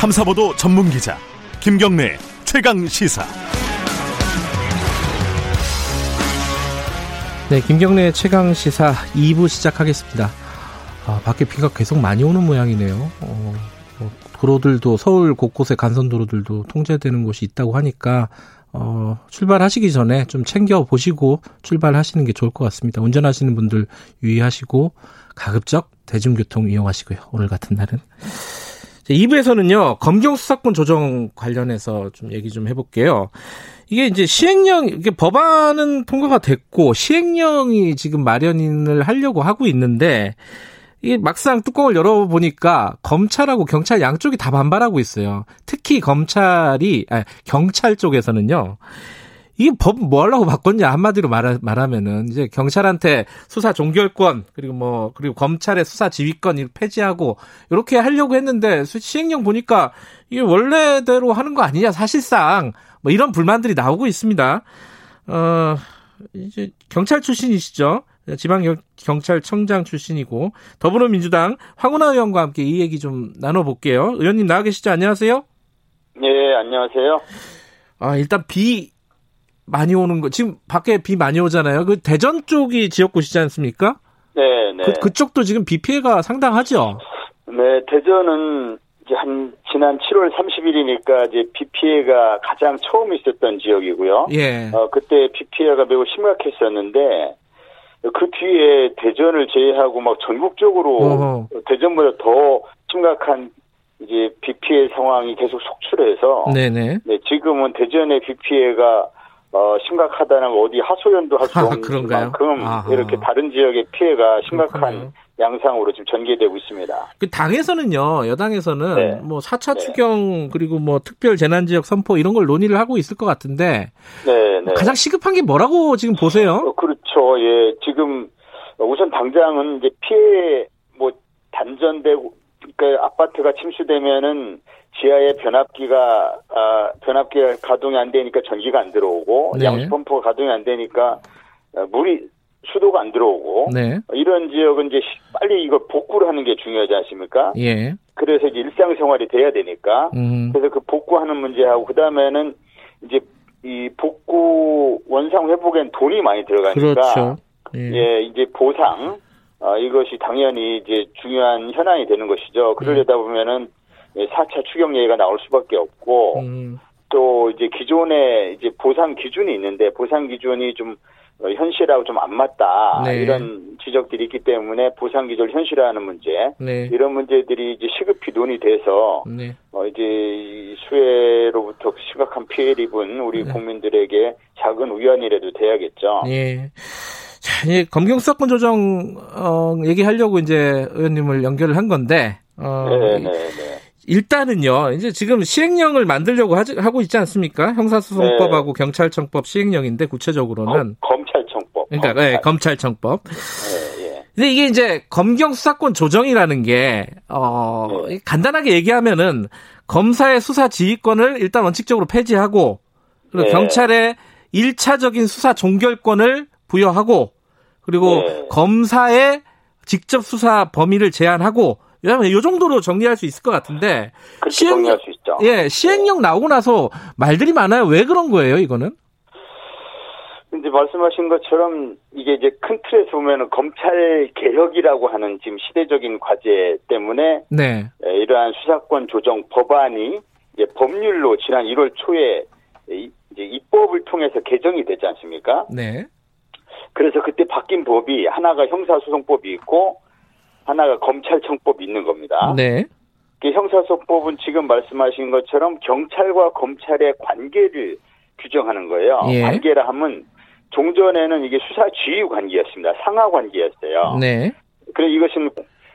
탐사보도 전문 기자 김경래 최강 시사. 네, 김경래 최강 시사 2부 시작하겠습니다. 아, 밖에 비가 계속 많이 오는 모양이네요. 어, 어, 도로들도 서울 곳곳에 간선 도로들도 통제되는 곳이 있다고 하니까 어, 출발하시기 전에 좀 챙겨 보시고 출발하시는 게 좋을 것 같습니다. 운전하시는 분들 유의하시고 가급적 대중교통 이용하시고요. 오늘 같은 날은. 2부에서는요, 검경 수사권 조정 관련해서 좀 얘기 좀 해볼게요. 이게 이제 시행령, 이게 법안은 통과가 됐고, 시행령이 지금 마련을 하려고 하고 있는데, 이게 막상 뚜껑을 열어보니까 검찰하고 경찰 양쪽이 다 반발하고 있어요. 특히 검찰이, 아, 경찰 쪽에서는요. 이게 법뭐 하려고 바꿨냐 한마디로 말 말하면은 이제 경찰한테 수사 종결권 그리고 뭐 그리고 검찰의 수사 지휘권 을 폐지하고 이렇게 하려고 했는데 시행령 보니까 이게 원래대로 하는 거 아니냐 사실상 뭐 이런 불만들이 나오고 있습니다. 어 이제 경찰 출신이시죠. 지방 경찰청장 출신이고 더불어민주당 황운하 의원과 함께 이 얘기 좀 나눠볼게요. 의원님 나와 계시죠? 안녕하세요. 네, 안녕하세요. 아 일단 비 많이 오는 거 지금 밖에 비 많이 오잖아요. 그 대전 쪽이 지역구시지 않습니까? 네, 네. 그, 그쪽도 지금 비 피해가 상당하죠. 네, 대전은 이제 한 지난 7월 30일이니까 이제 비 피해가 가장 처음 있었던 지역이고요. 예. 어, 그때 비 피해가 매우 심각했었는데 그 뒤에 대전을 제외하고 막 전국적으로 어허. 대전보다 더 심각한 이제 비 피해 상황이 계속 속출해서 네네. 네, 지금은 대전의 비 피해가 어, 심각하다는 어디 하소연도 할 수 없는 만큼 아하. 이렇게 다른 지역의 피해가 심각한 그렇군요. 양상으로 지금 전개되고 있습니다. 그 당에서는요, 여당에서는 네. 뭐 4차 네. 추경 그리고 뭐 특별 재난 지역 선포 이런 걸 논의를 하고 있을 것 같은데 네, 네. 가장 시급한 게 뭐라고 지금 보세요? 어, 그렇죠. 예. 지금 우선 당장은 이제 피해 뭐 단전되고 그러니까 아파트가 침수되면은 지하에 변압기가 아, 변압기가 가동이 안 되니까 전기가 안 들어오고 네. 양수 펌프가 가동이 안 되니까 어, 물이 수도가 안 들어오고 네. 이런 지역은 이제 빨리 이걸 복구를 하는 게 중요하지 않습니까? 예. 그래서 이제 일상생활이 돼야 되니까 음. 그래서 그 복구하는 문제하고 그 다음에는 이제 이 복구 원상 회복엔 돈이 많이 들어가니까 그렇죠. 예. 예 이제 보상 어, 이것이 당연히 이제 중요한 현안이 되는 것이죠. 그러려다 음. 보면은 4차 추경 얘기가 나올 수밖에 없고 음. 또 이제 기존에 이제 보상 기준이 있는데 보상 기준이 좀 어, 현실하고 좀 안 맞다 네. 이런 지적들이 있기 때문에 보상 기준을 현실화하는 문제 네. 이런 문제들이 이제 시급히 논의돼서 네. 어 이제 수해로부터 심각한 피해를 입은 우리 네. 국민들에게 작은 위안이라도 돼야겠죠. 예. 자, 이제 검경 수사권 조정 어, 얘기하려고 이제 의원님을 연결을 한 건데 어, 네, 네, 네. 일단은요, 이제 지금 시행령을 만들려고 하지, 하고 있지 않습니까? 형사소송법하고 네. 경찰청법 시행령인데 구체적으로는 검, 찰청법 그러니까 검찰. 네, 검찰청법. 네, 예. 근데 이게 이제 검경 수사권 조정이라는 게 어, 네. 간단하게 얘기하면은 검사의 수사 지휘권을 일단 원칙적으로 폐지하고 그리고 네. 경찰의 1차적인 수사 종결권을 부여하고 그리고 네. 검사의 직접 수사 범위를 제한하고 이 정도로 정리할 수 있을 것 같은데 시행령 예 시행령 나오고 나서 말들이 많아요. 왜 그런 거예요, 이거는? 이제 말씀하신 것처럼 이게 이제 큰 틀에서 보면 검찰 개혁이라고 하는 지금 시대적인 과제 때문에 네. 이러한 수사권 조정 법안이 이제 법률로 지난 1월 초에 이제 입법을 통해서 개정이 되지 않습니까? 네. 그래서 그때 바뀐 법이 하나가 형사소송법이 있고 하나가 검찰청법이 있는 겁니다. 네. 형사소송법은 지금 말씀하신 것처럼 경찰과 검찰의 관계를 규정하는 거예요. 예. 관계라 하면 종전에는 이게 수사 지휘 관계였습니다. 상하 관계였어요. 네. 그래 이것은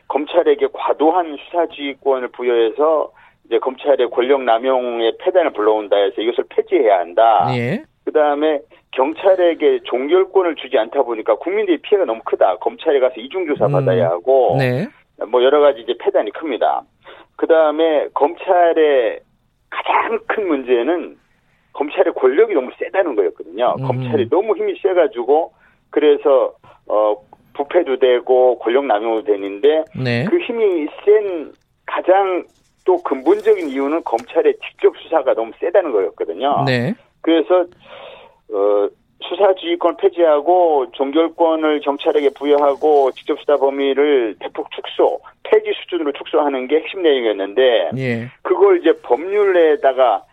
검찰에게 과도한 수사 지휘권을 부여해서 이제 검찰의 권력 남용의 폐단을 불러온다 해서 이것을 폐지해야 한다. 예. 그 다음에 경찰에게 종결권을 주지 않다 보니까 국민들의 피해가 너무 크다. 검찰에 가서 이중조사 음. 받아야 하고, 네. 뭐 여러 가지 이제 폐단이 큽니다. 그 다음에 검찰의 가장 큰 문제는 검찰의 권력이 너무 세다는 거였거든요. 음. 검찰이 너무 힘이 세가지고 그래서 어 부패도 되고 권력 남용도 되는데 네. 그 힘이 센 가장 또 근본적인 이유는 검찰의 직접 수사가 너무 세다는 거였거든요. 네. 그래서 어, 수사지휘권 폐지하고 종결권을 경찰에게 부여하고 직접 수사 범위를 대폭 축소, 폐지 수준으로 축소하는 게 핵심 내용이었는데 예. 그걸 이제 법률에다가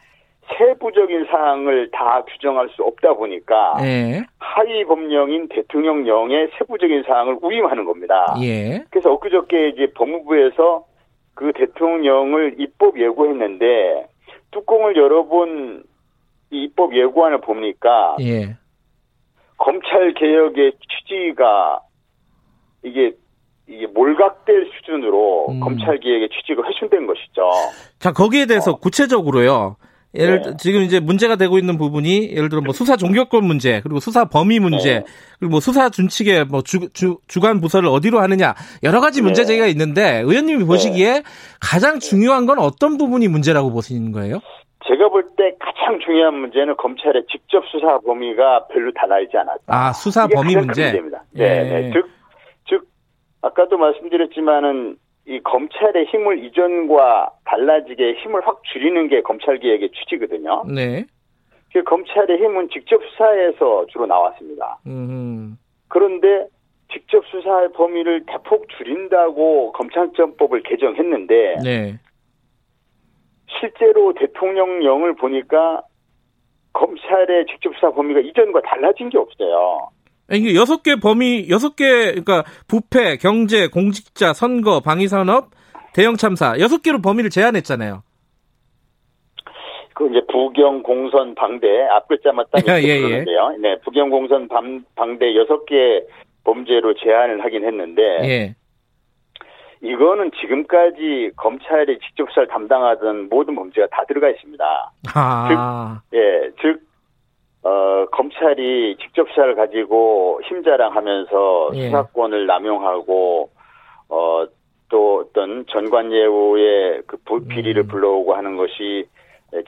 세부적인 사항을 다 규정할 수 없다 보니까 예. 하위 법령인 대통령령의 세부적인 사항을 우임하는 겁니다. 예. 그래서 엊그저께 이제 법무부에서 그 대통령령을 입법 예고했는데 뚜껑을 열어본 입법 예고안을 보니까 예. 검찰 개혁의 취지가 이게 이게 몰각될 수준으로 음. 검찰 개혁의 취지가 훼손된 것이죠. 자 거기에 대해서 어. 구체적으로요. 예를 네. 지금 이제 문제가 되고 있는 부분이 예를 들어 뭐 수사 종결권 문제 그리고 수사 범위 문제 네. 그리고 뭐 수사 준칙의 뭐 주, 주, 주간 부서를 어디로 하느냐 여러 가지 네. 문제 제기가 있는데 의원님이 네. 보시기에 가장 중요한 건 어떤 부분이 문제라고 보시는 거예요? 제가 볼 때 가장 중요한 문제는 검찰의 직접 수사 범위가 별로 달라지지 않았다. 아 수사 범위 문제. 문제입니다. 네, 네. 즉, 즉 아까도 말씀드렸지만은 이 검찰의 힘을 이전과 달라지게 힘을 확 줄이는 게 검찰 개혁의 취지거든요. 네. 그 검찰의 힘은 직접 수사에서 주로 나왔습니다. 음. 그런데 직접 수사의 범위를 대폭 줄인다고 검찰청법을 개정했는데 네. 실제로 대통령령을 보니까 검찰의 직접 수사 범위가 이전과 달라진 게 없어요. 이게 여섯 개 범위, 여섯 개, 그러니까 부패, 경제, 공직자, 선거, 방위산업, 대형 참사, 여섯 개로 범위를 제한했잖아요. 그 이제 부경, 공선, 방대 앞 글자만 딱 이렇게 예, 부르는데요. 예. 네, 부경, 공선, 방, 방대 여섯 개 범죄로 제한을 하긴 했는데 예. 이거는 지금까지 검찰이 직접 수사를 담당하던 모든 범죄가 다 들어가 있습니다. 아. 즉, 예, 즉 어, 검찰이 직접 수사를 가지고 힘자랑 하면서 예. 수사권을 남용하고 어, 또 어떤 전관예우의 그 비리를 음. 불러오고 하는 것이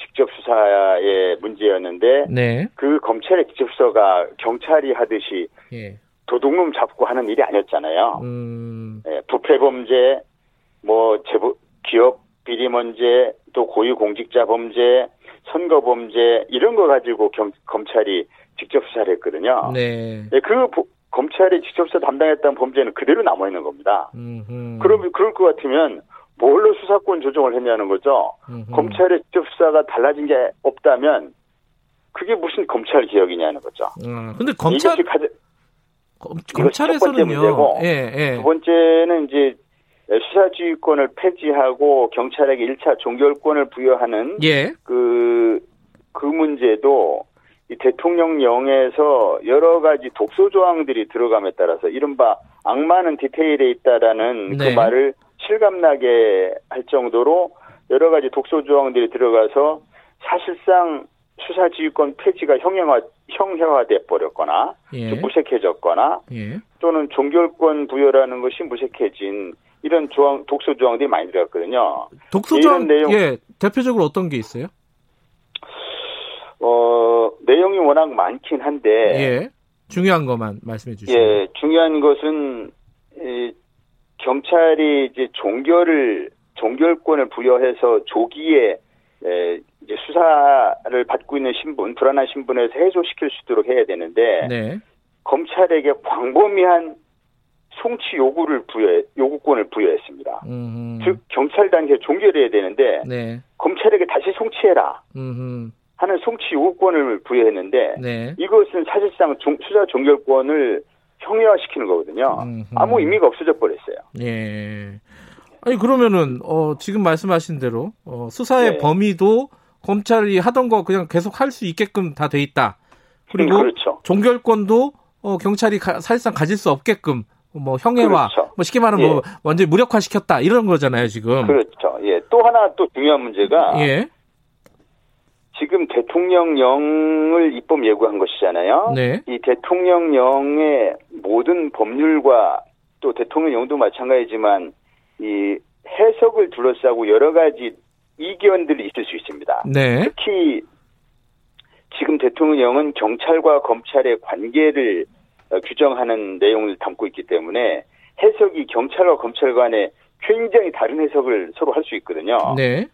직접 수사의 문제였는데 네. 그 검찰의 직접 수사가 경찰이 하듯이 예. 도둑놈 잡고 하는 일이 아니었잖아요. 음. 예, 부패 범죄, 뭐 제보 기업 비리 문제, 또 고위 공직자 범죄, 선거 범죄 이런 거 가지고 경, 검찰이 직접 수사를 했거든요. 네. 네그 보, 검찰이 직접 수사 담당했던 범죄는 그대로 남아 있는 겁니다. 음흠. 그러면 그럴 것 같으면 뭘로 수사권 조정을 했냐는 거죠. 음흠. 검찰의 직접 수사가 달라진 게 없다면 그게 무슨 검찰 개혁이냐는 거죠. 음, 근데 검찰 가장, 검찰에서는요. 예, 예. 두 번째는 이제 수사지휘권을 폐지하고 경찰에게 1차 종결권을 부여하는 예. 그, 그 문제도 이 대통령령에서 여러 가지 독소 조항들이 들어감에 따라서 이른바 악마는 디테일에 있다라는 그 네. 그 말을 실감나게 할 정도로 여러 가지 독소 조항들이 들어가서 사실상 수사지휘권 폐지가 형형화, 형형화돼 버렸거나 예. 무색해졌거나 예. 또는 종결권 부여라는 것이 무색해진 이런 조항, 독소 조항들이 많이 들어갔거든요. 독소 조항 내용 예, 대표적으로 어떤 게 있어요? 어, 내용이 워낙 많긴 한데 예. 중요한 것만 말씀해 주시죠. 예, 중요한 것은 이, 경찰이 이제 종결을 종결권을 부여해서 조기에 에, 이제 수사를 받고 있는 신분, 불안한 신분에서 해소시킬 수 있도록 해야 되는데 네. 검찰에게 광범위한 송치 요구를 부여 요구권을 부여했습니다. 음흠. 즉 경찰 단계 종결해야 되는데 네. 검찰에게 다시 송치해라 음흠. 하는 송치 요구권을 부여했는데 네. 이것은 사실상 종, 수사 종결권을 형해화시키는 거거든요. 음흠. 아무 의미가 없어져 버렸어요. 예. 아니 그러면은 어, 지금 말씀하신 대로 어, 수사의 네. 범위도 검찰이 하던 거 그냥 계속 할 수 있게끔 다 돼 있다. 그리고 음, 그렇죠. 종결권도 어, 경찰이 가, 사실상 가질 수 없게끔 뭐 형해와 그렇죠. 뭐 쉽게 말하면 뭐 예. 뭐 완전히 무력화 시켰다 이런 거잖아요 지금. 그렇죠. 예. 또 하나 또 중요한 문제가 예. 지금 대통령령을 입법 예고한 것이잖아요. 네. 이 대통령령의 모든 법률과 또 대통령령도 마찬가지지만 이 해석을 둘러싸고 여러 가지 이견들이 있을 수 있습니다. 네. 특히 지금 대통령령은 경찰과 검찰의 관계를 어, 규정하는 내용을 담고 있기 때문에 해석이 경찰과 검찰 간의 굉장히 다른 해석을 서로 할 수 있거든요. 네.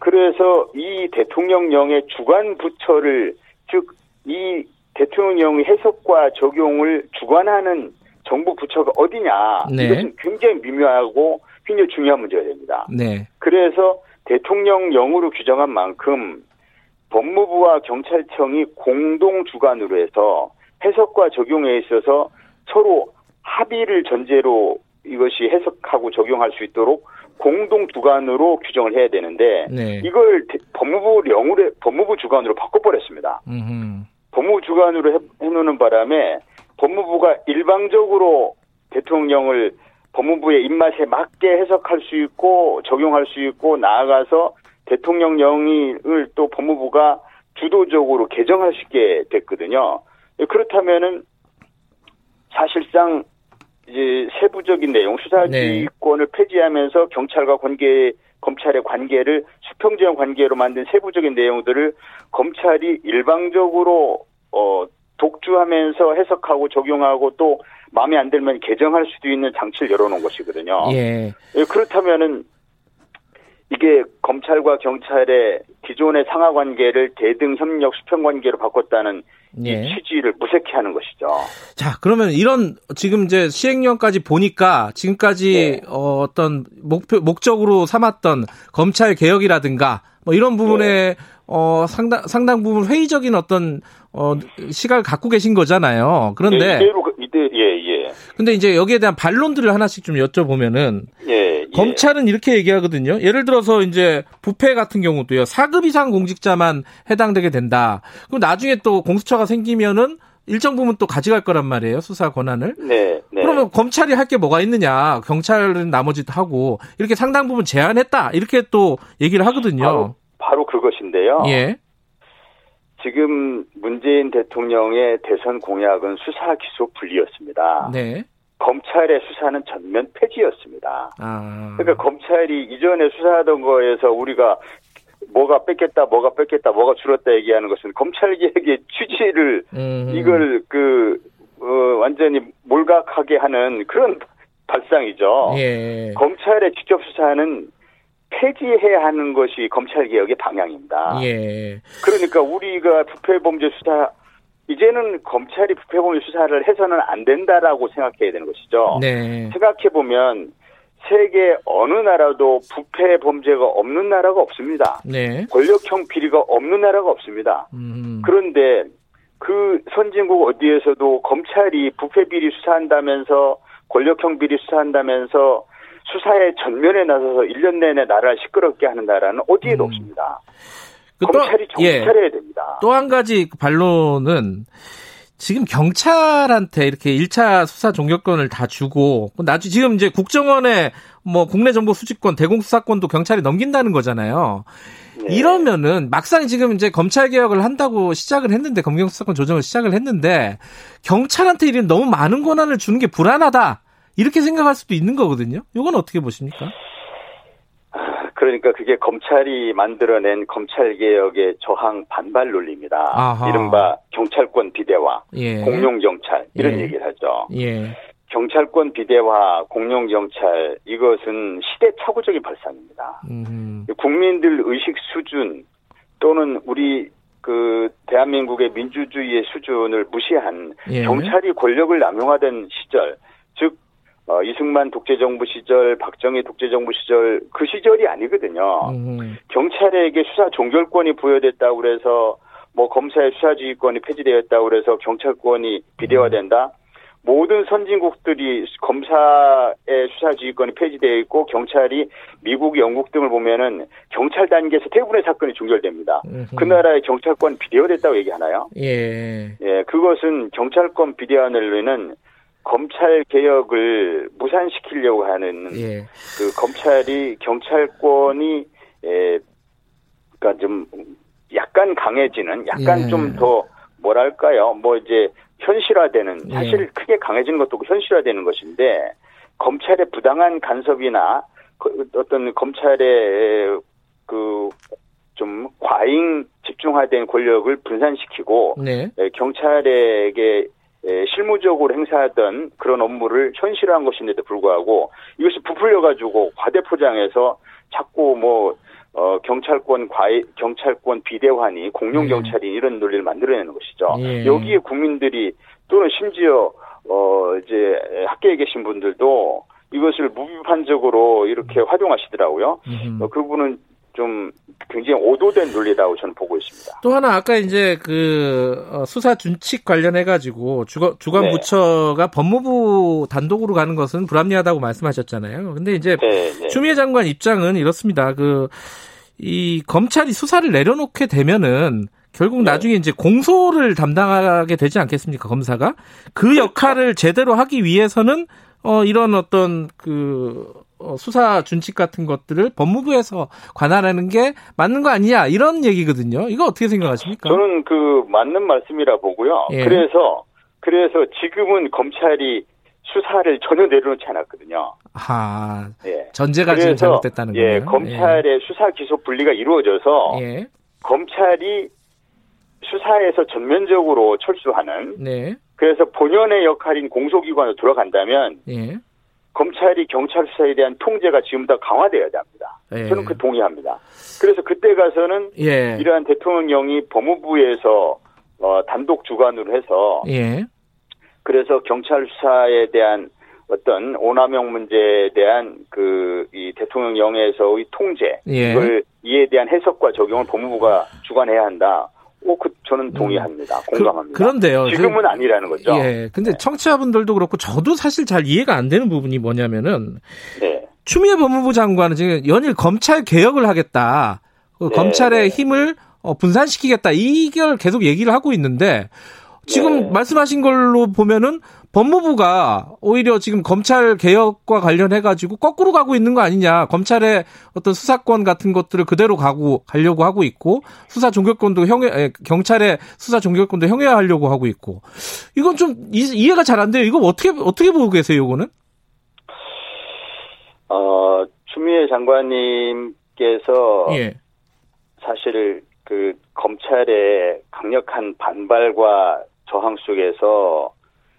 그래서 이 대통령령의 주관 부처를 즉 이 대통령령의 해석과 적용을 주관하는 정부 부처가 어디냐 네. 이것은 굉장히 미묘하고 굉장히 중요한 문제가 됩니다. 네. 그래서 대통령령으로 규정한 만큼 법무부와 경찰청이 공동 주관으로 해서 해석과 적용에 있어서 서로 합의를 전제로 이것이 해석하고 적용할 수 있도록 공동 주관으로 규정을 해야 되는데 네. 이걸 법무부 령으로 법무부 주관으로 바꿔버렸습니다. 음흠. 법무부 주관으로 해, 해놓는 바람에 법무부가 일방적으로 대통령을 법무부의 입맛에 맞게 해석할 수 있고 적용할 수 있고 나아가서 대통령령을 또 법무부가 주도적으로 개정할 수 있게 됐거든요. 그렇다면은 사실상 이제 세부적인 내용 수사지휘권을 네. 폐지하면서 경찰과 관계 검찰의 관계를 수평적 관계로 만든 세부적인 내용들을 검찰이 일방적으로 어 독주하면서 해석하고 적용하고 또 마음에 안 들면 개정할 수도 있는 장치를 열어놓은 것이거든요. 예. 예 그렇다면은 이게 검찰과 경찰의 기존의 상하 관계를 대등 협력 수평 관계로 바꿨다는 예. 취지를 무색해 하는 것이죠. 자, 그러면 이런 지금 이제 시행령까지 보니까 지금까지 네. 어, 어떤 목표 목적으로 삼았던 검찰 개혁이라든가 뭐 이런 부분에 네. 어, 상당 상당 부분 회의적인 어떤 어, 시각을 갖고 계신 거잖아요. 그런데 네, 이대로 이대 예, 예. 근데 이제 여기에 대한 반론들을 하나씩 좀 여쭤보면은 예, 예. 검찰은 이렇게 얘기하거든요. 예를 들어서 이제 부패 같은 경우도요. 4급 이상 공직자만 해당되게 된다. 그럼 나중에 또 공수처가 생기면은 일정 부분 또 가져갈 거란 말이에요. 수사 권한을. 네. 네. 그러면 검찰이 할 게 뭐가 있느냐. 경찰은 나머지 하고 이렇게 상당 부분 제한했다. 이렇게 또 얘기를 하거든요. 바로, 그것인데요. 예. 지금 문재인 대통령의 대선 공약은 수사 기소 분리였습니다. 네. 검찰의 수사는 전면 폐지였습니다. 아. 그러니까 검찰이 이전에 수사하던 거에서 우리가 뭐가 뺏겼다, 뭐가 뺏겼다, 뭐가 줄었다 얘기하는 것은 검찰 개혁의 취지를 음. 이걸 그 어, 완전히 몰각하게 하는 그런 발상이죠. 예. 검찰의 직접 수사는 폐지해야 하는 것이 검찰 개혁의 방향입니다. 예. 그러니까 우리가 부패범죄 수사 이제는 검찰이 부패범죄 수사를 해서는 안 된다라고 생각해야 되는 것이죠. 네. 생각해 보면 세계 어느 나라도 부패 범죄가 없는 나라가 없습니다. 네. 권력형 비리가 없는 나라가 없습니다. 음. 그런데 그 선진국 어디에서도 검찰이 부패 비리 수사한다면서 권력형 비리 수사한다면서 수사의 전면에 나서서 1년 내내 나라를 시끄럽게 하는 나라는 어디에도 음. 없습니다. 그 검찰이 또, 정신 예. 차려야 됩니다. 또 한 가지 반론은 지금 경찰한테 이렇게 1차 수사 종결권을 다 주고 나중 지금 이제 국정원에 뭐 국내 정보 수집권, 대공 수사권도 경찰이 넘긴다는 거잖아요. 네. 이러면은 막상 지금 이제 검찰 개혁을 한다고 시작을 했는데 검경 수사권 조정을 시작을 했는데 경찰한테 이런 너무 많은 권한을 주는 게 불안하다. 이렇게 생각할 수도 있는 거거든요. 이건 어떻게 보십니까? 그러니까 그게 검찰이 만들어낸 검찰개혁의 저항 반발 논리입니다. 아하. 이른바 경찰권 비대화, 예. 공룡경찰 이런 예. 얘기를 하죠. 예. 경찰권 비대화, 공룡경찰 이것은 시대착오적인 발상입니다. 음. 국민들 의식 수준 또는 우리 그 대한민국의 민주주의의 수준을 무시한 예. 경찰이 권력을 남용하던 시절 즉 어, 이승만 독재정부 시절, 박정희 독재정부 시절 그 시절이 아니거든요. 음. 경찰에게 수사 종결권이 부여됐다고 그래서 뭐 검사의 수사지휘권이 폐지되었다고 그래서 경찰권이 비대화된다. 음. 모든 선진국들이 검사의 수사지휘권이 폐지되어 있고 경찰이 미국, 영국 등을 보면은 경찰 단계에서 대부분의 사건이 종결됩니다. 음흠. 그 나라의 경찰권 비대화됐다고 얘기하나요? 예. 예, 그것은 경찰권 비대화를 위는 검찰 개혁을 무산시키려고 하는 예. 그 검찰이 경찰권이 에 그러니까 좀 약간 강해지는 약간 예. 좀더 뭐랄까요 뭐 이제 현실화되는 예. 사실 예. 크게 강해지는 것도 현실화되는 것인데 검찰의 부당한 간섭이나 그 어떤 검찰의 그 좀 과잉 집중화된 권력을 분산시키고 네. 경찰에게 예, 실무적으로 행사하던 그런 업무를 현실화한 것인데도 불구하고 이것이 부풀려 가지고 과대 포장해서 자꾸 뭐 어, 경찰권 과외, 경찰권 비대환이 공룡 네. 경찰이 이런 논리를 만들어내는 것이죠. 예. 여기에 국민들이 또는 심지어 어 이제 학계에 계신 분들도 이것을 무비판적으로 이렇게 활용하시더라고요. 어, 그분은 좀 굉장히 오도된 논리라고 저는 보고 있습니다. 또 하나 아까 이제 그 어, 수사 준칙 관련해 가지고 주관 주관 네. 부처가 법무부 단독으로 가는 것은 불합리하다고 말씀하셨잖아요. 근데 이제 네, 네. 추미애 장관 입장은 이렇습니다. 그 이 검찰이 수사를 내려놓게 되면은 결국 네. 나중에 이제 공소를 담당하게 되지 않겠습니까 검사가 그 그렇죠. 역할을 제대로 하기 위해서는 어 이런 어떤 그 어, 수사 준칙 같은 것들을 법무부에서 관할하는 게 맞는 거 아니냐 이런 얘기거든요. 이거 어떻게 생각하십니까? 저는 그 맞는 말씀이라 보고요. 예. 그래서 그래서 지금은 검찰이 수사를 전혀 내려놓지 않았거든요. 아, 예. 전제가 지금 잘못됐다는 거예요. 예, 검찰의 예. 수사 기소 분리가 이루어져서 예. 검찰이 수사에서 전면적으로 철수하는. 네. 그래서 본연의 역할인 공소기관으로 들어간다면 예. 검찰이 경찰 수사에 대한 통제가 지금 더 강화돼야 합니다. 예. 저는 그 동의합니다. 그래서 그때 가서는 예. 이러한 대통령령이 법무부에서 어, 단독 주관으로 해서 예. 그래서 경찰 수사에 대한 어떤 오남용 문제에 대한 그 이 대통령령에서의 통제 예. 이걸 이에 대한 해석과 적용을 법무부가 주관해야 한다. 어, 그, 저는 동의합니다. 그, 공감합니다. 그, 런데요 지금은 저, 아니라는 거죠. 예. 근데 네. 청취자분들도 그렇고 저도 사실 잘 이해가 안 되는 부분이 뭐냐면은 네. 추미애 법무부 장관은 지금 연일 검찰 개혁을 하겠다. 그 네, 검찰의 네. 힘을 어, 분산시키겠다. 이걸 계속 얘기를 하고 있는데 지금 네. 말씀하신 걸로 보면은 법무부가 오히려 지금 검찰 개혁과 관련해 가지고 거꾸로 가고 있는 거 아니냐. 검찰의 어떤 수사권 같은 것들을 그대로 가고 가려고 하고 있고 수사 종결권도 형해 경찰의 수사 종결권도 형해하려고 하고 있고. 이건 좀 이, 해가 잘 안 돼요. 이거 어떻게 어떻게 보고 계세요, 이거는? 어, 추미애 장관님께서 예. 사실 그 검찰의 강력한 반발과 저항 속에서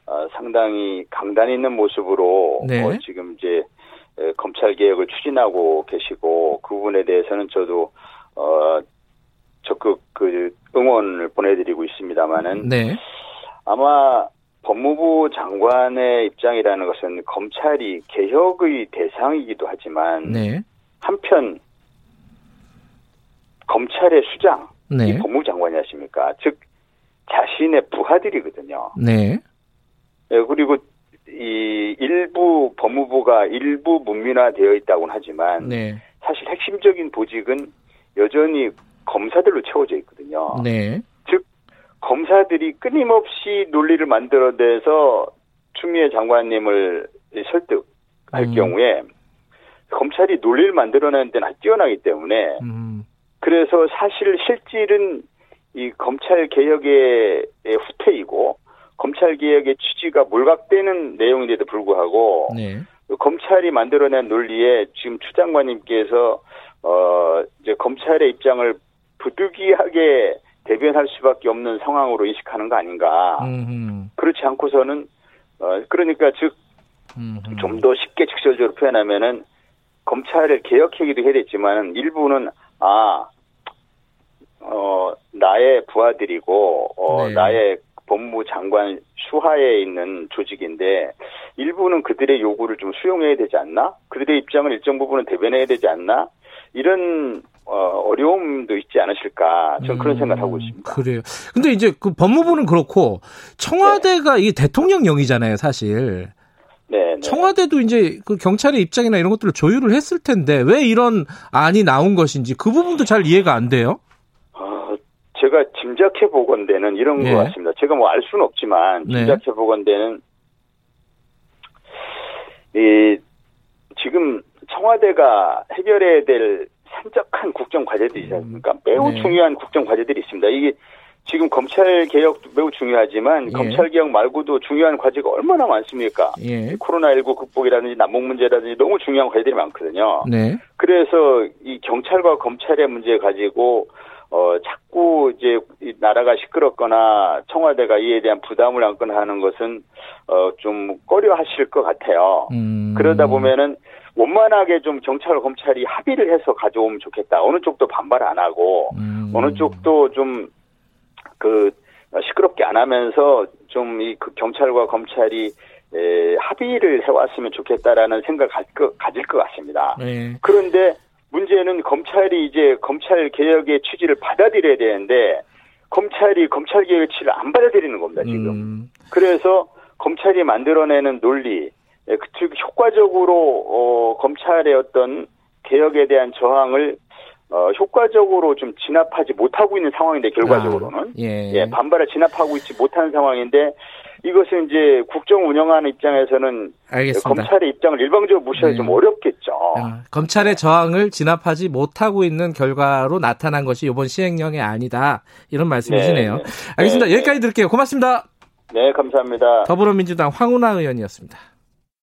어, 상당히 강단 있는 모습으로 네. 어, 지금 이제 검찰 개혁을 추진하고 계시고 그 부분에 대해서는 저도 어 적극 그 응원을 보내드리고 있습니다만은 네. 아마 법무부 장관의 입장이라는 것은 검찰이 개혁의 대상이기도 하지만 네. 한편 검찰의 수장 네. 법무부 장관이 하십니까? 즉 자신의 부하들이거든요. 네. 네. 그리고 이 일부 법무부가 일부 문민화되어 있다고는 하지만 네. 사실 핵심적인 보직은 여전히 검사들로 채워져 있거든요. 네. 즉 검사들이 끊임없이 논리를 만들어내서 추미애 장관님을 설득할 음. 경우에 검찰이 논리를 만들어내는 데는 뛰어나기 때문에 음. 그래서 사실 실질은 이 검찰 개혁의 검찰 개혁의 취지가 몰각되는 내용인데도 불구하고 네. 검찰이 만들어낸 논리에 지금 추 장관님께서 어 이제 검찰의 입장을 부득이하게 대변할 수밖에 없는 상황으로 인식하는 거 아닌가. 음흠. 그렇지 않고서는 어 그러니까 즉 좀 더 쉽게 직설적으로 표현하면은 검찰을 개혁하기도 해야 됐지만 일부는 아 어, 나의 부하들이고, 어, 네. 나의 법무 장관 수하에 있는 조직인데 일부는 그들의 요구를 좀 수용해야 되지 않나? 그들의 입장을 일정 부분은 대변해야 되지 않나? 이런 어, 어려움도 있지 않으실까 저는 그런 음, 생각을 하고 있습니다. 그래요. 근데 이제 그 법무부는 그렇고 청와대가 네. 이게 대통령령이잖아요, 사실. 네, 네. 청와대도 이제 그 경찰의 입장이나 이런 것들을 조율을 했을 텐데 왜 이런 안이 나온 것인지 그 부분도 잘 이해가 안 돼요. 제가 짐작해 보건대는 이런 네. 것 같습니다. 제가 뭐 알 수는 없지만 네. 짐작해 보건대는 이 지금 청와대가 해결해야 될 산적한 국정 과제들이 있지 않습니까? 음. 매우 네. 중요한 국정 과제들이 있습니다. 이게 지금 검찰 개혁도 매우 중요하지만 예. 검찰 개혁 말고도 중요한 과제가 얼마나 많습니까? 예. 코로나19 극복이라든지 남북 문제라든지 너무 중요한 과제들이 많거든요. 네. 그래서 이 경찰과 검찰의 문제 가지고 어, 자꾸 이제 나라가 시끄럽거나 청와대가 이에 대한 부담을 안거나 하는 것은 어, 좀 꺼려 하실 것 같아요. 음. 그러다 보면은 원만하게 좀 경찰 검찰이 합의를 해서 가져오면 좋겠다. 어느 쪽도 반발 안 하고 음. 어느 쪽도 좀 그 시끄럽게 안 하면서 좀 이 그 경찰과 검찰이 에, 합의를 해왔으면 좋겠다라는 생각을 가, 가질 것 같습니다. 네. 그런데 문제는 검찰이 이제 검찰 개혁의 취지를 받아들여야 되는데 검찰이 검찰 개혁의 취지를 안 받아들이는 겁니다 지금. 음. 그래서 검찰이 만들어내는 논리, 예, 그, 즉 효과적으로 어, 검찰의 어떤 개혁에 대한 저항을 어, 효과적으로 좀 진압하지 못하고 있는 상황인데 결과적으로는 아, 예. 예. 반발을 진압하고 있지 못하는 상황인데 이것은 이제 국정 운영하는 입장에서는 알겠습니다. 검찰의 입장을 일방적으로 무시하기 네. 좀 어렵겠죠. 아, 검찰의 저항을 진압하지 못하고 있는 결과로 나타난 것이 이번 시행령이 아니다. 이런 말씀이시네요. 네. 알겠습니다. 네. 여기까지 들을게요. 고맙습니다. 네, 감사합니다. 더불어민주당 황운하 의원이었습니다.